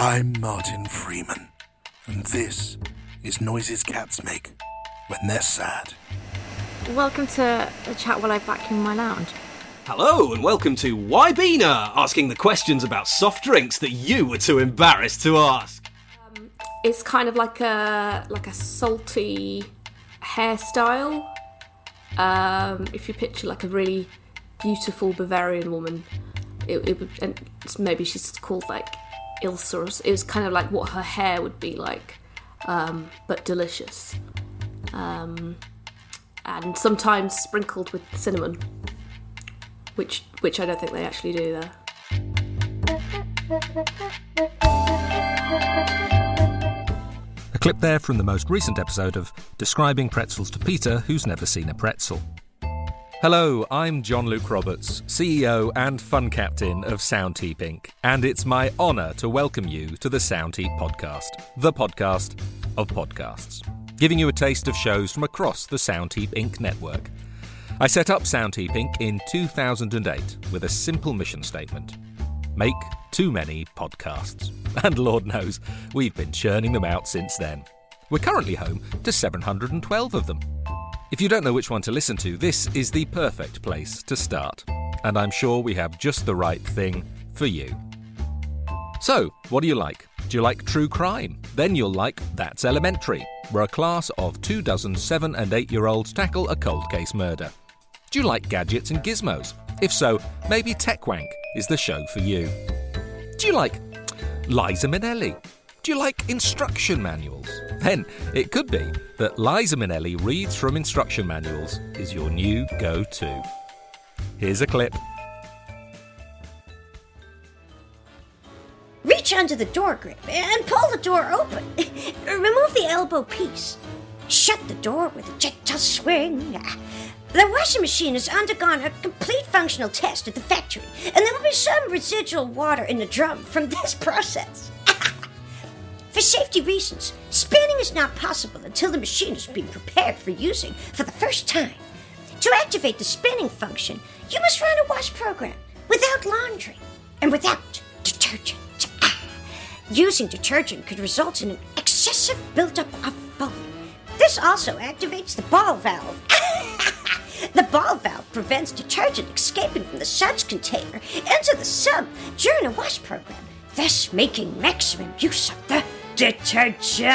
I'm Martin Freeman, and this is noises cats make when they're sad. Welcome to a chat while I vacuum my lounge. Hello, and welcome to Wybina, asking the questions about soft drinks that you were too embarrassed to ask. It's kind of like a like a salty hairstyle. Um, if you picture like a really beautiful Bavarian woman, it, it would, and maybe she's called like Ilsa. It was kind of like what her hair would be like, um, but delicious. Um, and sometimes sprinkled with cinnamon, which which I don't think they actually do there. A clip there from the most recent episode of Describing Pretzels to Peter, who's never seen a pretzel. Hello, I'm John Luke Roberts, CEO and fun captain of Soundheap Inc., and it's my honour to welcome you to the Soundheap podcast, the podcast of podcasts, giving you a taste of shows from across the Soundheap Inc. network. I set up Soundheap Inc. in 2008 with a simple mission statement make too many podcasts. And Lord knows, we've been churning them out since then. We're currently home to 712 of them. If you don't know which one to listen to, this is the perfect place to start. And I'm sure we have just the right thing for you. So, what do you like? Do you like true crime? Then you'll like That's Elementary, where a class of two dozen seven and eight year olds tackle a cold case murder. Do you like gadgets and gizmos? If so, maybe TechWank is the show for you. Do you like Liza Minnelli? Do you like instruction manuals? Then it could be that Liza Minnelli reads from instruction manuals is your new go to. Here's a clip. Reach under the door grip and pull the door open. Remove the elbow piece. Shut the door with a gentle swing. The washing machine has undergone a complete functional test at the factory, and there will be some residual water in the drum from this process. For safety reasons, spinning is not possible until the machine has been prepared for using for the first time. To activate the spinning function, you must run a wash program without laundry and without detergent. Ah, Using detergent could result in an excessive buildup of foam. This also activates the ball valve. the ball valve prevents detergent escaping from the suds container into the sub during a wash program, thus making maximum use of the detergent.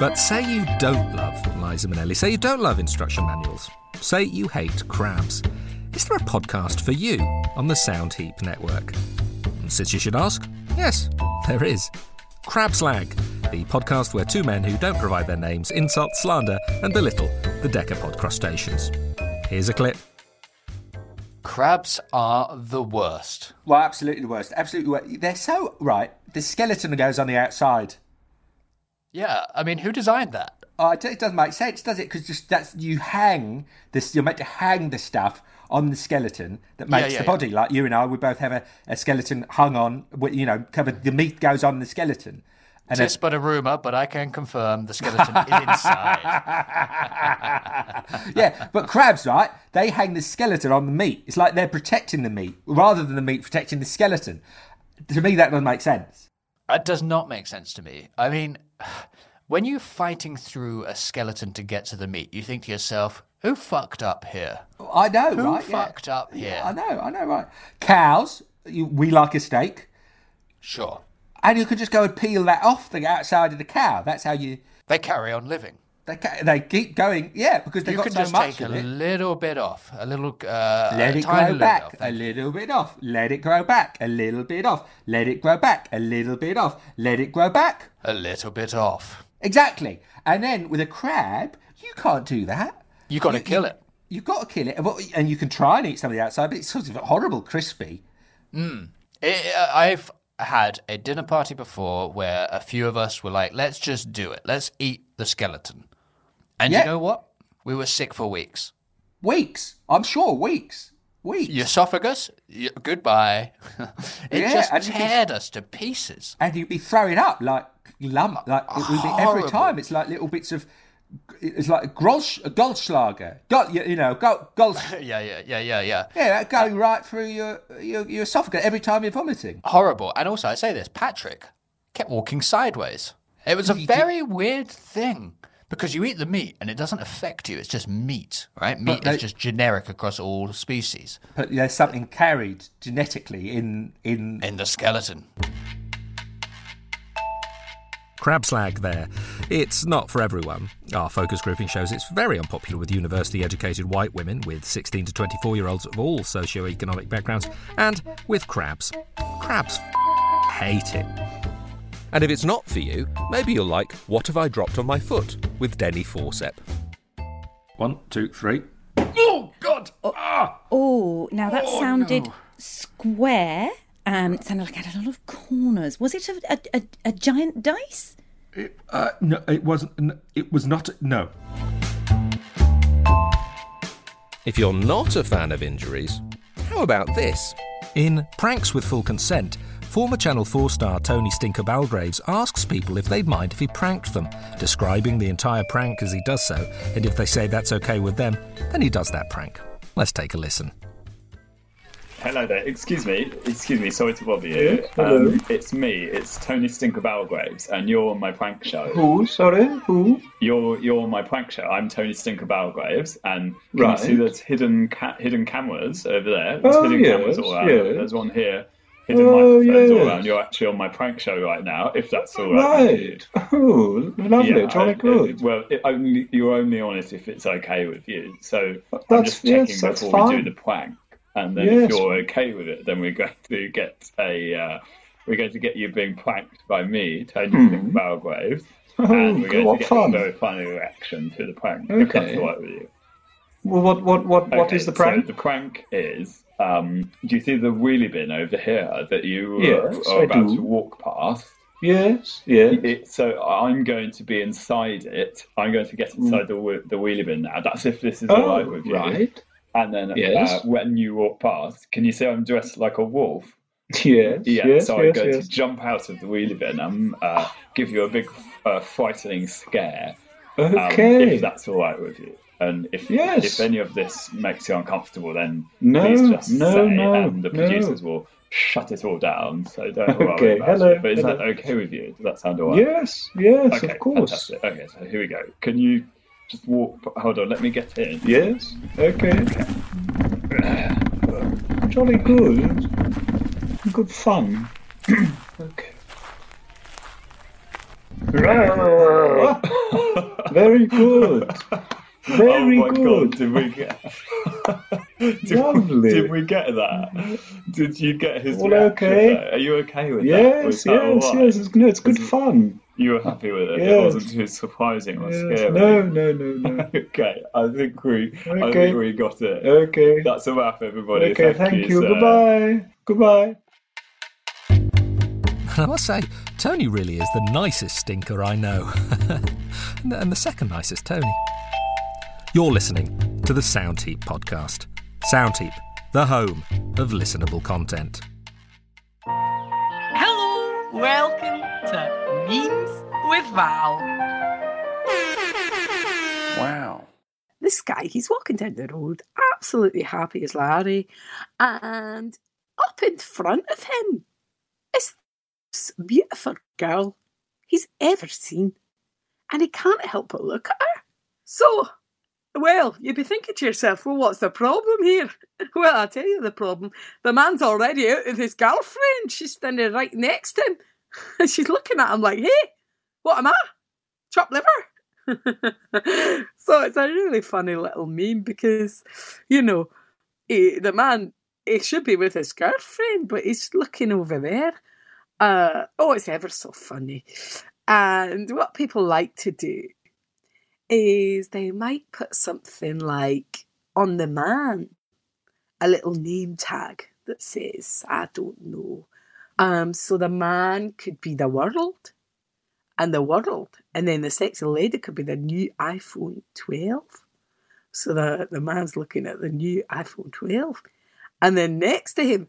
But say you don't love Liza Minnelli, say you don't love instruction manuals, say you hate crabs. Is there a podcast for you on the Soundheap network? And since you should ask, yes, there is. Crab Slag, the podcast where two men who don't provide their names insult, slander, and belittle the decapod crustaceans. Here's a clip. Crabs are the worst. Well, absolutely the worst. Absolutely worst. They're so right. The skeleton goes on the outside. Yeah, I mean, who designed that? Oh, it doesn't make sense, does it? Because just that's you hang this. You're meant to hang the stuff on the skeleton that makes yeah, the yeah. body. Like you and I, we both have a, a skeleton hung on. You know, covered. The meat goes on the skeleton. And Tis but a rumour, but I can confirm the skeleton is inside. yeah, but crabs, right? They hang the skeleton on the meat. It's like they're protecting the meat rather than the meat protecting the skeleton. To me, that doesn't make sense. That does not make sense to me. I mean, when you're fighting through a skeleton to get to the meat, you think to yourself, who fucked up here? I know, Who right? yeah. fucked up here? I know, I know, right? Cows, you, we like a steak, Sure. And you can just go and peel that off the outside of the cow. That's how you. They carry on living. They, ca- they keep going, yeah, because they've You got can so just much take a it. little bit off, a little, uh, Let a it grow back off. a little bit off. Let it grow back a little bit off. Let it grow back a little bit off. Let it grow back. A little bit off. Exactly. And then with a crab, you can't do that. You got to kill it. You've got to kill it, and you can try and eat some of the outside, but it's sort of horrible, crispy. I- I've had a dinner party before where a few of us were like, let's just do it. Let's eat the skeleton. And Yeah. you know what? We were sick for weeks. Weeks, I'm sure, weeks, weeks. Esophagus, y goodbye. it Yeah, just teared us to pieces. and you'd be throwing up like lump, like it would be every time. It's like little bits of it's like a Goldschlager. Got you, know, Gol, Gol, yeah, yeah, yeah, yeah, yeah. yeah, uh, going right through your, your your esophagus every time you're vomiting. Horrible. And also, I say this, Patrick kept walking sideways. It was a very weird thing because you eat the meat and it doesn't affect you. It's just meat, right? Meat they- is just generic across all species. But there's something carried genetically in in In the skeleton. Crab slag there. It's not for everyone. Our focus grouping shows it's very unpopular with university educated white women, with 16 to 24 year olds of all socio-economic backgrounds, and with crabs. Crabs f- hate it. And if it's not for you, maybe you'll like What Have I Dropped on My Foot with Denny Forsep. one, two, three. Oh God! Ah! Oh, now that sounded square. Um, it sounded like it had a lot of corners. Was it a, a, a, a giant dice? Uh, no, it wasn't. It was not. No. If you're not a fan of injuries, how about this? In Pranks with Full Consent, former Channel 4 star Tony Stinker Balgraves asks people if they'd mind if he pranked them, describing the entire prank as he does so, and if they say that's okay with them, then he does that prank. Let's take a listen. Hello there. Excuse me. Excuse me. Sorry to bother you. hello. Um, it's me. It's Tony Stinker Balgraves, and you're on my prank show. Who? Sorry, who? You're you're on my prank show. I'm Tony Stinker Balgraves, and can Right. you see there's hidden ca- hidden cameras over there? There's Oh, hidden yes, cameras all around. yes. There's one here. Hidden Oh, microphones all around. You're actually on my prank show right now. If that's all right. Right. Oh, lovely. Yeah, Jolly good. well, it only, you're only on it if it's okay with you. So I'm just checking yes, before we do the prank, and then Yes. if you're okay with it, then we're going to get a uh, we're going to get you being pranked by me, Tony Hmm. Balgrave, Oh, and we're going what to get fun. a very funny reaction to the prank. If that's Okay. all right with you. Well, what, what, what, what Okay, is the prank? So the prank is. Um, do you see the wheelie bin over here that you Yes, are I about to walk past? Yes, yes. It, so I'm going to be inside it. I'm going to get inside the the wheelie bin now. That's if this is all Mm. Oh, right with you. right. And then Yes. uh, when you walk past, can you see I'm dressed like a wolf? Yes, Yeah. yes, so I'm yes, going yes. to jump out of the wheelie bin and uh, give you a big uh, frightening scare. um, Okay. if that's all right with you. And if Yes. if any of this makes you uncomfortable, then No, please just no, say, no, and the no. producers will shut it all down. So don't worry Okay, about hello, it. But is that okay with you? Does that sound all right? Yes, yes, Okay, of course. fantastic. Okay, so here we go. Can you just walk? Hold on, let me get in. Yes, okay. okay. Jolly good. Good fun. okay. Ah, very good. Very oh my good. god, did we get? did, Lovely. did we get that? Did you get his Well, okay. Are you okay with that? Yes, that yes, right? yes. It's, no, it's good fun. You were happy with it. It wasn't too surprising or Yes. scary. No, no, no, no. okay, I think we, I think we got it. Okay. That's a wrap, everybody. Okay, thank you. sir. Goodbye. Goodbye. I must say, Tony really is the nicest stinker I know. and, the, and the second nicest, Tony. You're listening to the Soundheap podcast. Soundheap, the home of listenable content. Hello, welcome to Memes with Val. Wow. This guy, he's walking down the road, absolutely happy as Larry, and up in front of him is this beautiful girl he's ever seen, and he can't help but look at her. So, well, you'd be thinking to yourself, well, what's the problem here? Well, I'll tell you the problem. The man's already out with his girlfriend. She's standing right next to him. And she's looking at him like, hey, what am I? Chopped liver? so it's a really funny little meme because, you know, he, the man, he should be with his girlfriend, but he's looking over there. Uh, oh, it's ever so funny. And what people like to do is they might put something like on the man a little name tag that says, I don't know. Um, so the man could be the world and the world, and then the sexy lady could be the new iPhone 12. So the, the man's looking at the new iPhone 12. And then next to him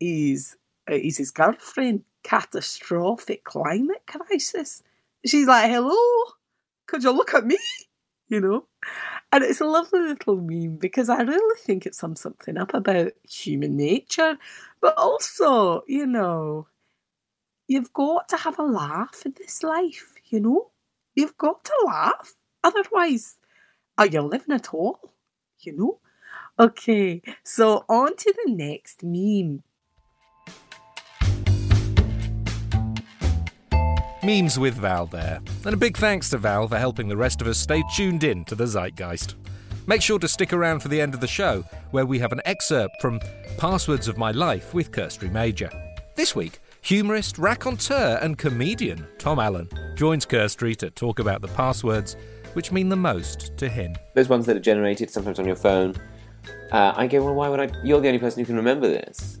is, uh, is his girlfriend, catastrophic climate crisis. She's like, hello, could you look at me? you know? And it's a lovely little meme because I really think it sums something up about human nature, but also, you know, you've got to have a laugh in this life, you know? You've got to laugh. Otherwise, are you living at all? You know? Okay, so on to the next meme. Memes with Val there. And a big thanks to Val for helping the rest of us stay tuned in to the zeitgeist. Make sure to stick around for the end of the show, where we have an excerpt from Passwords of My Life with Kirsty Major. This week, humorist, raconteur, and comedian Tom Allen joins Kirsty to talk about the passwords which mean the most to him. Those ones that are generated sometimes on your phone. Uh, I go, well, why would I? You're the only person who can remember this.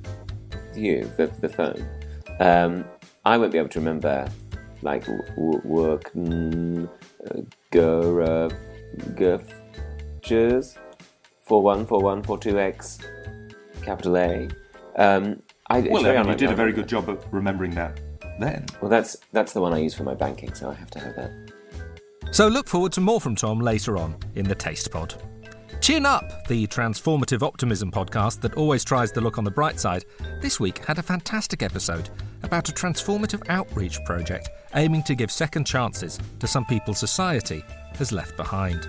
You, the, the phone. Um, I won't be able to remember like work, mm, uh, go, gestures, four one four one four two x, capital A. Um, I, well, Evan, you did a very good job of remembering that then. Well, that's that's the one I use for my banking, so I have to have that. So look forward to more from Tom later on in the Taste Pod. Chin Up, the transformative optimism podcast that always tries to look on the bright side, this week had a fantastic episode about a transformative outreach project aiming to give second chances to some people society has left behind.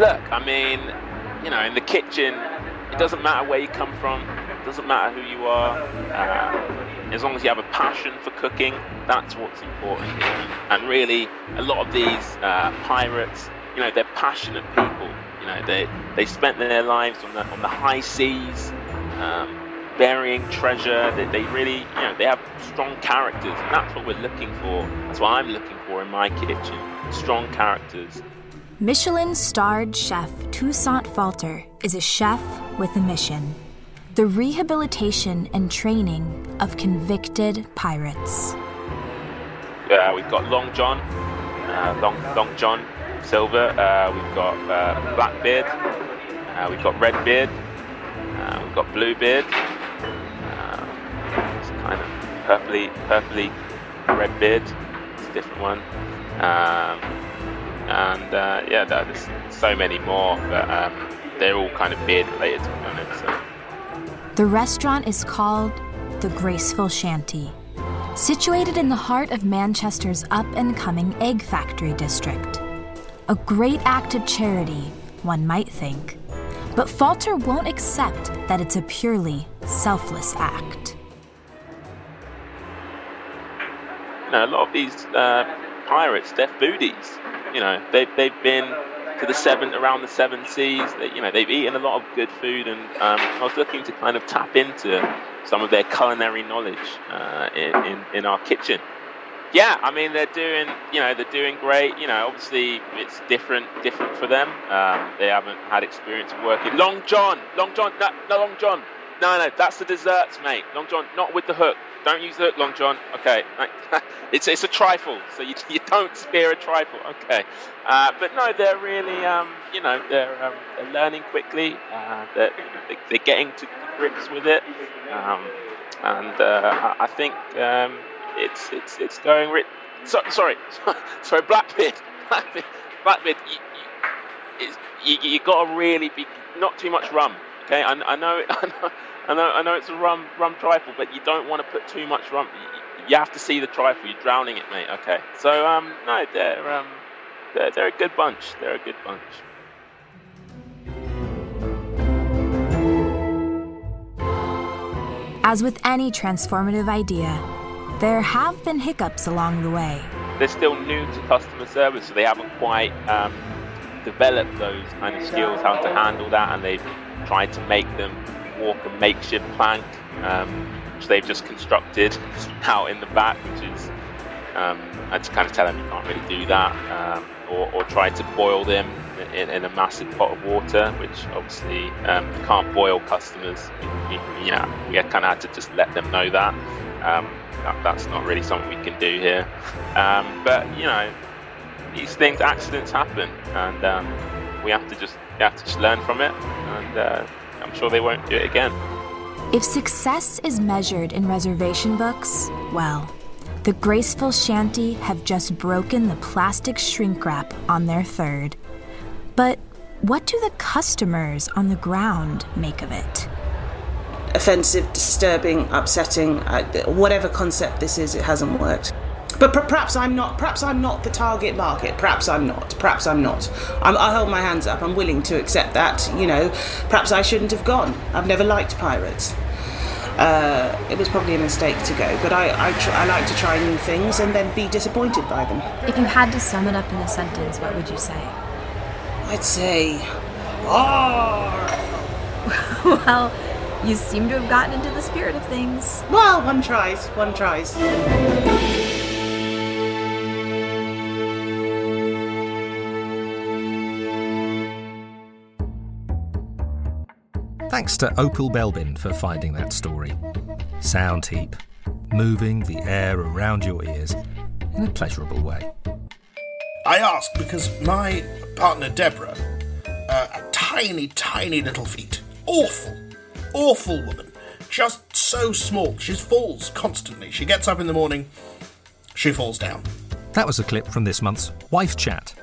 Look, I mean, you know, in the kitchen, it doesn't matter where you come from, it doesn't matter who you are. Uh, as long as you have a passion for cooking, that's what's important. And really, a lot of these uh, pirates, you know, they're passionate people. You know, they they spent their lives on the on the high seas, um, burying treasure. They, they really, you know, they have strong characters, and that's what we're looking for. That's what I'm looking for in my kitchen: strong characters. Michelin starred chef Toussaint Falter is a chef with a mission the rehabilitation and training of convicted pirates. Uh, we've got Long John, uh, Long, Long John Silver, uh, we've got uh, Blackbeard, uh, we've got Redbeard, uh, we've got Bluebeard, it's kind of purpley, purpley Redbeard, it's a different one. Um, and yeah, there's so many more, but um, they're all kind of beard related to honest. So. The restaurant is called The Graceful Shanty, situated in the heart of Manchester's up and coming egg factory district. A great act of charity, one might think. But Falter won't accept that it's a purely selfless act. You know, a lot of these uh, pirates, they're foodies. You know, they've, they've been to the seven around the seven seas. They, you know, they've eaten a lot of good food, and um, I was looking to kind of tap into some of their culinary knowledge uh, in, in, in our kitchen. Yeah, I mean they're doing, you know, they're doing great. You know, obviously it's different, different for them. Um, they haven't had experience working. Long John, Long John, no, no, Long John, no, no, that's the desserts, mate. Long John, not with the hook. Don't use the Long John. Okay, it's it's a trifle, so you, you don't spear a trifle. Okay, uh, but no, they're really um, you know they're, um, they're learning quickly. Uh, they're, they're getting to grips with it, um, and uh, I think um, it's it's it's going. Ri- so, sorry, sorry, Blackbeard, Blackbeard, Blackbeard. You, you, you, you got to really be not too much rum. Okay, I, I know, I know I know, I know it's a rum rum trifle, but you don't want to put too much rum. You have to see the trifle. You're drowning it, mate. Okay. So um, no, they're um, they're, they're a good bunch. They're a good bunch. As with any transformative idea, there have been hiccups along the way. They're still new to customer service, so they haven't quite um, developed those kind of skills, how to handle that, and they've tried to make them walk a makeshift plank, um, which they've just constructed out in the back, which is um, I just kind of tell them you can't really do that, um, or, or, try to boil them in, in, a massive pot of water, which obviously um, you can't boil customers. You, you, know, we kind of had to just let them know that. Um, that. That's not really something we can do here. Um, but you know, these things, accidents happen, and we have to just we have to just learn from it and. Uh, I'm sure they won't do it again. If success is measured in reservation books, well, the Graceful Shanty have just broken the plastic shrink wrap on their third. But what do the customers on the ground make of it? offensive, disturbing, upsetting, uh, whatever concept this is, it hasn't worked. But per- perhaps I'm not. Perhaps I'm not the target market. Perhaps I'm not. Perhaps I'm not. I'm, I hold my hands up. I'm willing to accept that. You know, perhaps I shouldn't have gone. I've never liked pirates. Uh, it was probably a mistake to go, but I, I, tr- I like to try new things and then be disappointed by them. If you had to sum it up in a sentence, what would you say? I'd say, well, you seem to have gotten into the spirit of things. Well, one tries, one tries. Thanks to Opal Belbin for finding that story. Sound heap, moving the air around your ears in a pleasurable way. I ask because my partner Deborah, uh, a tiny, tiny little feet, awful, awful woman, just so small. She falls constantly. She gets up in the morning, she falls down. That was a clip from this month's Wife Chat.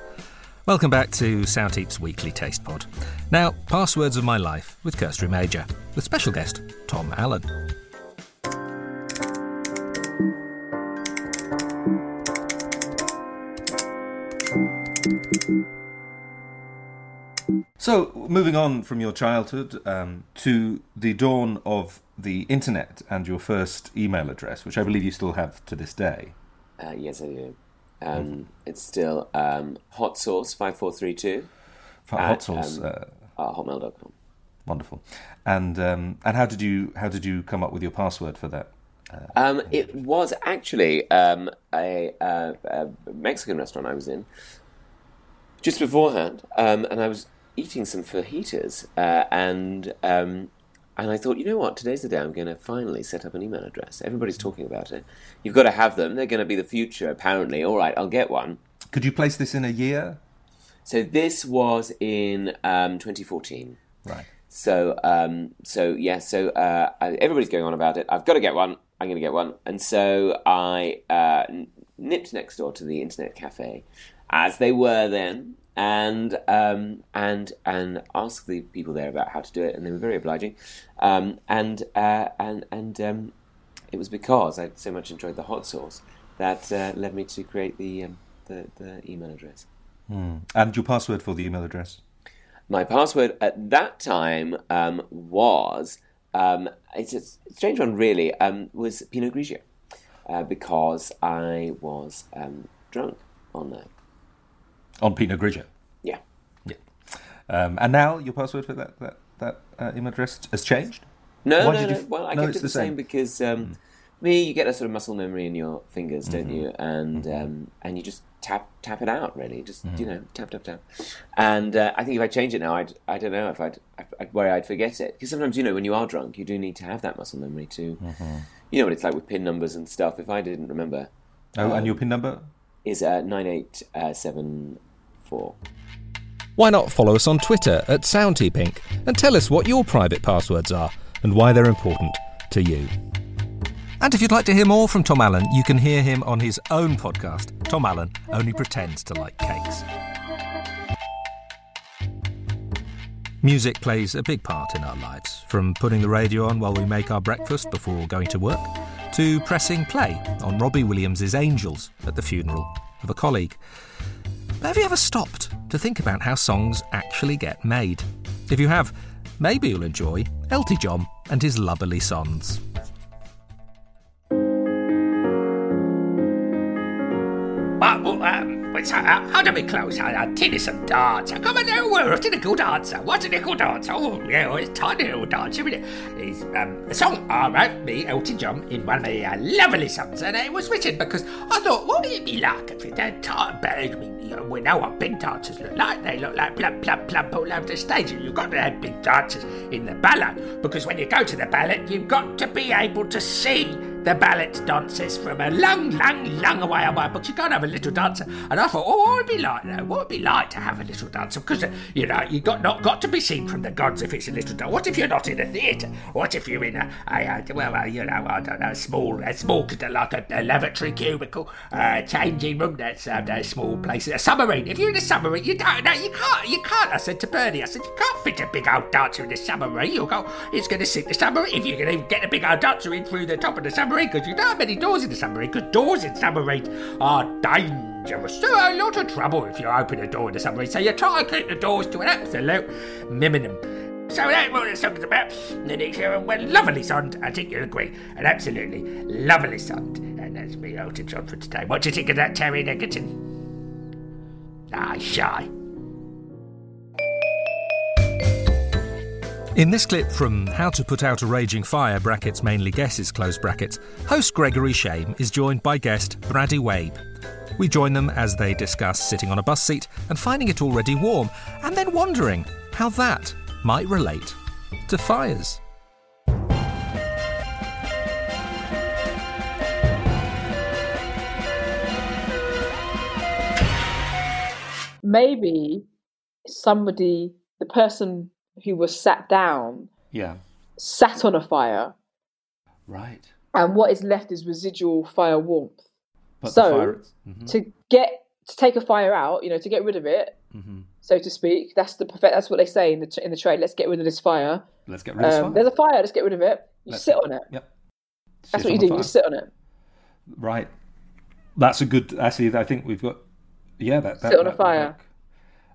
Welcome back to Soundheap's weekly taste pod. Now, passwords of my life with Kirsty Major, with special guest Tom Allen. So, moving on from your childhood um, to the dawn of the internet and your first email address, which I believe you still have to this day. Uh, yes, I do. Um, It's still um, hot sauce five four three two. Hot sauce. Um, uh, at hotmail.com. wonderful. And um, and how did you how did you come up with your password for that? Um, it was actually um, a, uh, a Mexican restaurant I was in just beforehand, um, and I was eating some fajitas, uh, and um, and I thought, you know what? Today's the day I'm going to finally set up an email address. Everybody's talking about it. You've got to have them. They're going to be the future, apparently. All right, I'll get one. Could you place this in a year? So this was in um, 2014. Right. So, um, so yeah, so uh, everybody's going on about it. I've got to get one. I'm going to get one. And so I uh, nipped next door to the internet cafe, as they were then, and um, and and asked the people there about how to do it, and they were very obliging. Um, and uh, and and um, it was because I so much enjoyed the hot sauce that uh, led me to create the um, the, the email address. Hmm. And your password for the email address? My password at that time um, was um, it's a strange one, really. Um, was Pinot Grigio uh, because I was um, drunk on that. On Pinot Grigio. Yeah. Yeah. Um, and now your password for that that that uh, email address has changed. No, Why no, no. you- Well, I no, kept it the the same, same. because um, me, you get a sort of muscle memory in your fingers, don't Mhm. you? And um, and you just tap tap it out, really. Just you Mhm. know, tap tap tap. And uh, I think if I change it now, I'd I don't know if I'd, I'd, worry I'd forget it because sometimes you know when you are drunk, you do need to have that muscle memory to. Mhm. You know what it's like with pin numbers and stuff. If I didn't remember, Oh, and um, your pin number? is uh, nine eight uh, seven four. Why not follow us on Twitter at SoundHeapInc and tell us what your private passwords are and why they're important to you. And if you'd like to hear more from Tom Allen, you can hear him on his own podcast, Tom Allen Only Pretends to Like Cakes. Music plays a big part in our lives, from putting the radio on while we make our breakfast before going to work, to pressing play on Robbie Williams's Angels at the funeral of a colleague. Have you ever stopped to think about how songs actually get made? If you have, maybe you'll enjoy Elty Jom and his lubberly Sonds. Well, um, what's, uh, how do we close? Uh, tennis and darts. Come on now, what's a nickel dancer? What's a nickel dancer? Oh, yeah, well, it's tiny little dancer, isn't it? It's um, a song I wrote, me, Elton John, in one of my uh, lovely songs, and it was written because I thought, what would it be like if it had time? But I mean, you know, we know what big dancers look like. They look like plump, plump, plump all over the stage, and you've got to have big dancers in the ballet because when you go to the ballet, you've got to be able to see the ballet dances from a long, long, long way on my books. You can't have a little dancer. And I thought, oh, what would it be like? Though? What would be like to have a little dancer? Because uh, you know, you got not got to be seen from the gods if it's a little dancer. What if you're not in a theatre? What if you're in a, a, a well, uh, you know, I don't know, a small, a small, like a, a lavatory cubicle, uh, changing room. That's uh, a small place, a submarine. If you're in a submarine, you don't, no, you can't, you can't. I said to Bernie, I said you can't fit a big old dancer in a submarine. You'll go, it's going to sink the submarine. If you're going to get a big old dancer in through the top of the submarine, because you don't have many doors in the submarine, because doors in submarines are dangerous. So a lot of trouble if you open a door in the submarine. So you try and keep the doors to an absolute minimum. So that's what the song's about. Then it's a well, lovely song, I think you'll agree. An absolutely lovely song. And that's me, Elton John, for today. What do you think of that, Terry Egerton? Ah, shy. In this clip from How to Put Out a Raging Fire, brackets mainly guesses, close brackets, host Gregory Shame is joined by guest Braddy Wabe. We join them as they discuss sitting on a bus seat and finding it already warm, and then wondering how that might relate to fires. Maybe somebody, the person who was sat down, Yeah. sat on a fire, Right. and what is left is residual fire warmth. But so fire- mhm. to get to take a fire out, you know, to get rid of it, Mhm. so to speak, that's the perfect. That's what they say in the in the trade. Let's get rid of this fire. Let's get rid of this Um, fire. There's a fire. Let's get rid of it. You Let's- sit on it. Yep. That's Sit what you do. the You just sit on it. Right. That's a good. Actually, I think we've got. Yeah, that. that Sit on a that would fire.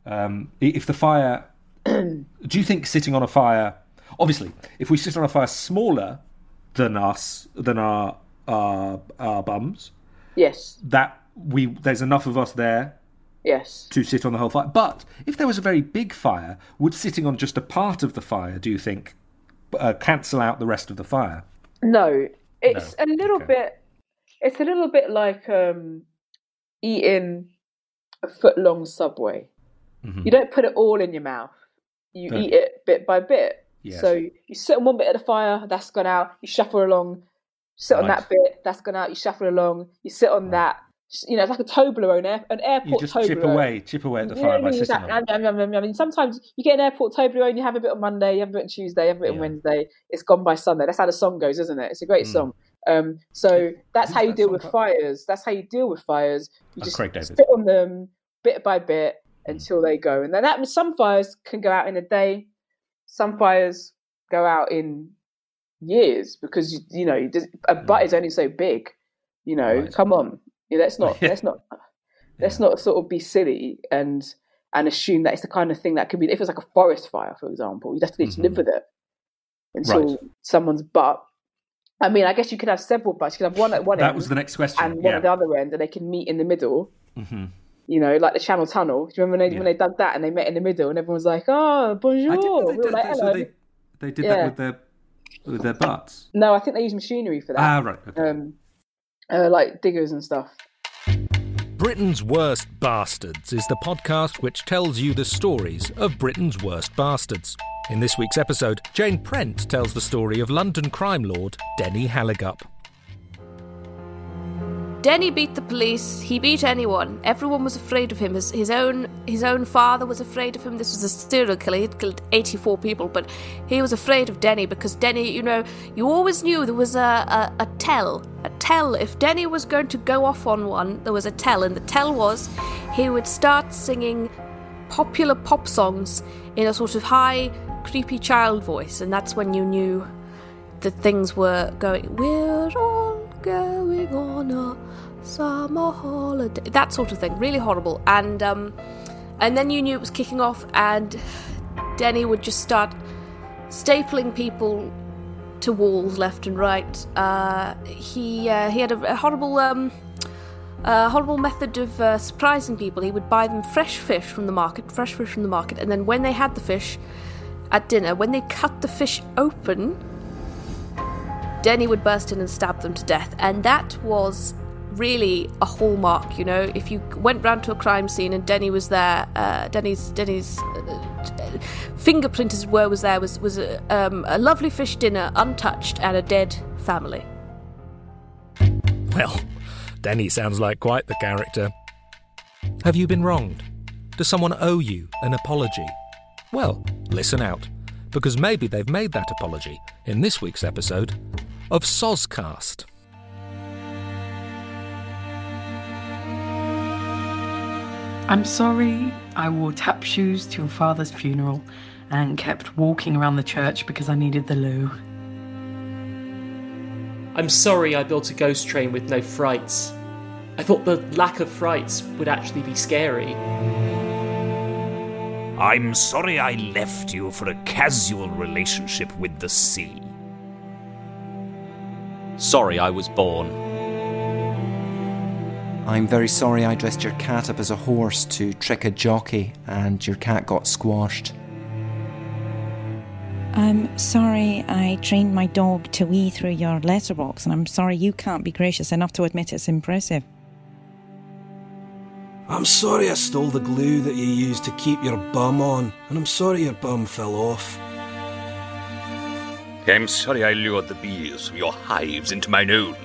Um, if the fire, do you think sitting on a fire? Obviously, if we sit on a fire smaller than us, than our our, our bums, Yes. that we there's enough of us there Yes. to sit on the whole fire. But if there was a very big fire, would sitting on just a part of the fire, do you think, uh, cancel out the rest of the fire? No, it's a little bit. It's a little bit like um, eating a foot long subway. Mhm. You don't put it all in your mouth. You Don't- eat it bit by bit. Yes. So you sit on one bit of the fire, that's gone out. You shuffle along. Sit on that bit, that's gone out. You shuffle along. You sit on that. You know, it's like a Toblerone, air, an airport You just Toblerone. chip away, chip away at the Yeah, fire by yeah, sitting on it. exactly. Yum, yum, yum, yum. I mean, sometimes you get an airport Toblerone, you have a bit on Monday, you have a bit on Tuesday, you have a bit on Wednesday. It's gone by Sunday. That's how the song goes, isn't it? It's a great Mm. song. Um, so that's Who's how you that deal with by? fires. That's how you deal with fires. You Oh, just sit on them bit by bit. Until they go. And then that some fires can go out in a day. Some fires go out in years because you, you know a Mm. butt is only so big. You know, come on. Let's not let's not let's not sort of be silly and and assume that it's the kind of thing that could be if it's like a forest fire, for example, you'd have to, need to live with it until Mm-hmm. Right. someone's butt. I mean, I guess you could have several butts. You could have one at one That end was the next question. and one yeah. at the other end, and they can meet in the middle. Mhm. You know, like the Channel Tunnel. Do you remember when they, when they dug that and they met in the middle, and everyone was like, "Oh, bonjour." I didn't know they We did like, that, so they, they did Yeah. that with their with their butts. No, I think they use machinery for that. Ah, right. Okay. Um, uh, like diggers and stuff. Britain's Worst Bastards is the podcast which tells you the stories of Britain's worst bastards. In this week's episode, Jane Prent tells the story of London crime lord Denny Halligup. Denny beat the police. He beat anyone. Everyone was afraid of him. His, his own his own father was afraid of him. This was a serial killer. He'd killed 84 people, but he was afraid of Denny because Denny, you know, you always knew there was a, a, a tell. A tell. If Denny was going to go off on one, there was a tell. And the tell was he would start singing popular pop songs in a sort of high, creepy child voice. And that's when you knew that things were going, we're all going on a summer holiday. That sort of thing. Really horrible. And um, and then you knew it was kicking off, and Denny would just start stapling people to walls left and right. Uh, he uh, he had a, a horrible um, horrible method of uh, surprising people. He would buy them fresh fish from the market, fresh fish from the market, and then when they had the fish at dinner, when they cut the fish open, Denny would burst in and stab them to death, and that was really a hallmark. You know, if you went round to a crime scene and Denny was there, uh, Denny's Denny's uh, fingerprint, as it were, was there was was a, um, a lovely fish dinner, untouched, and a dead family. Well, Denny sounds like quite the character. Have you been wronged? Does someone owe you an apology? Well, listen out, because maybe they've made that apology in this week's episode of Sozcast. I'm sorry I wore tap shoes to your father's funeral and kept walking around the church because I needed the loo. I'm sorry I built a ghost train with no frights. I thought the lack of frights would actually be scary. I'm sorry I left you for a casual relationship with the sea. Sorry I was born. I'm very sorry I dressed your cat up as a horse to trick a jockey and your cat got squashed. I'm sorry I trained my dog to wee through your letterbox, and I'm sorry you can't be gracious enough to admit it's impressive. I'm sorry I stole the glue that you used to keep your bum on, and I'm sorry your bum fell off. I'm sorry I lured the bees from your hives into mine own.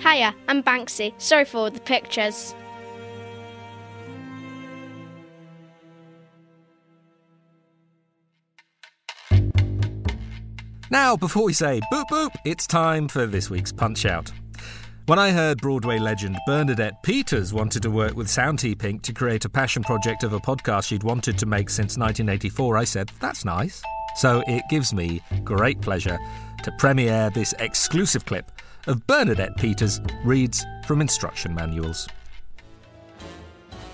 Hiya, I'm Banksy. Sorry for all the pictures. Now, before we say boop boop, it's time for this week's Punch Out. When I heard Broadway legend Bernadette Peters wanted to work with Soundheap Inc to create a passion project of a podcast she'd wanted to make since 1984, I said, that's nice. So it gives me great pleasure to premiere this exclusive clip of Bernadette Peters reads from instruction manuals.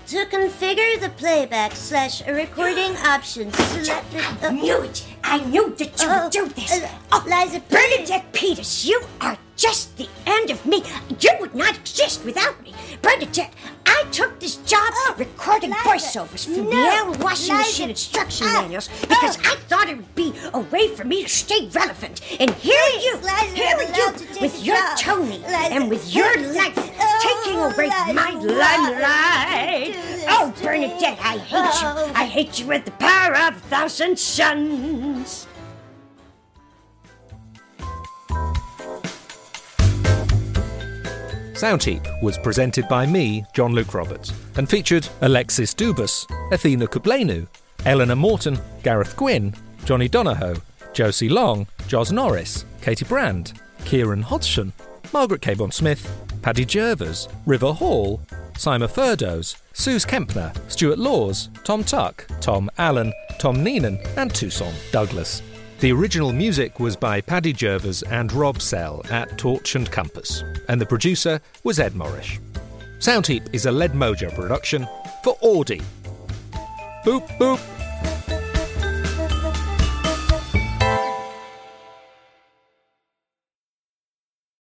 To configure the playback slash recording options, select the. I knew it! I knew that you would uh-huh. do this! Uh, oh, Liza, Bernadette Peters, you are just the end of me. You would not exist without me. Bernadette, I took this job recording voiceovers for no, the L washing Liza, machine instruction uh, manuals because I thought it would be a way for me to stay relevant. And here are you, Liza, here are you allowed to take with your job. Tony Liza, and with your life taking away Liza, my limelight. Oh, Bernadette, I hate you. I hate you with the power of a thousand suns. Soundheap was presented by me, John Luke Roberts, and featured Alexis Dubus, Athena Kugblenu, Eleanor Morton, Gareth Gwynn, Jonny Donohoe, Josie Long, Joz Norris, Katy Brand, Kieran Hodgson, Margaret Cabourn-Smith, Paddy Gervers, River Hall, Saima Ferdows, Sooz Kempner, Stuart Laws, Thom Tuck, Tom Allen, Tom Neenan, and Toussaint Douglass. The original music was by Paddy Gervers and Rob Sell at Torch and Compass, and the producer was Ed Morrish. Soundheap is a Lead Mojo production for Auddy. Boop boop.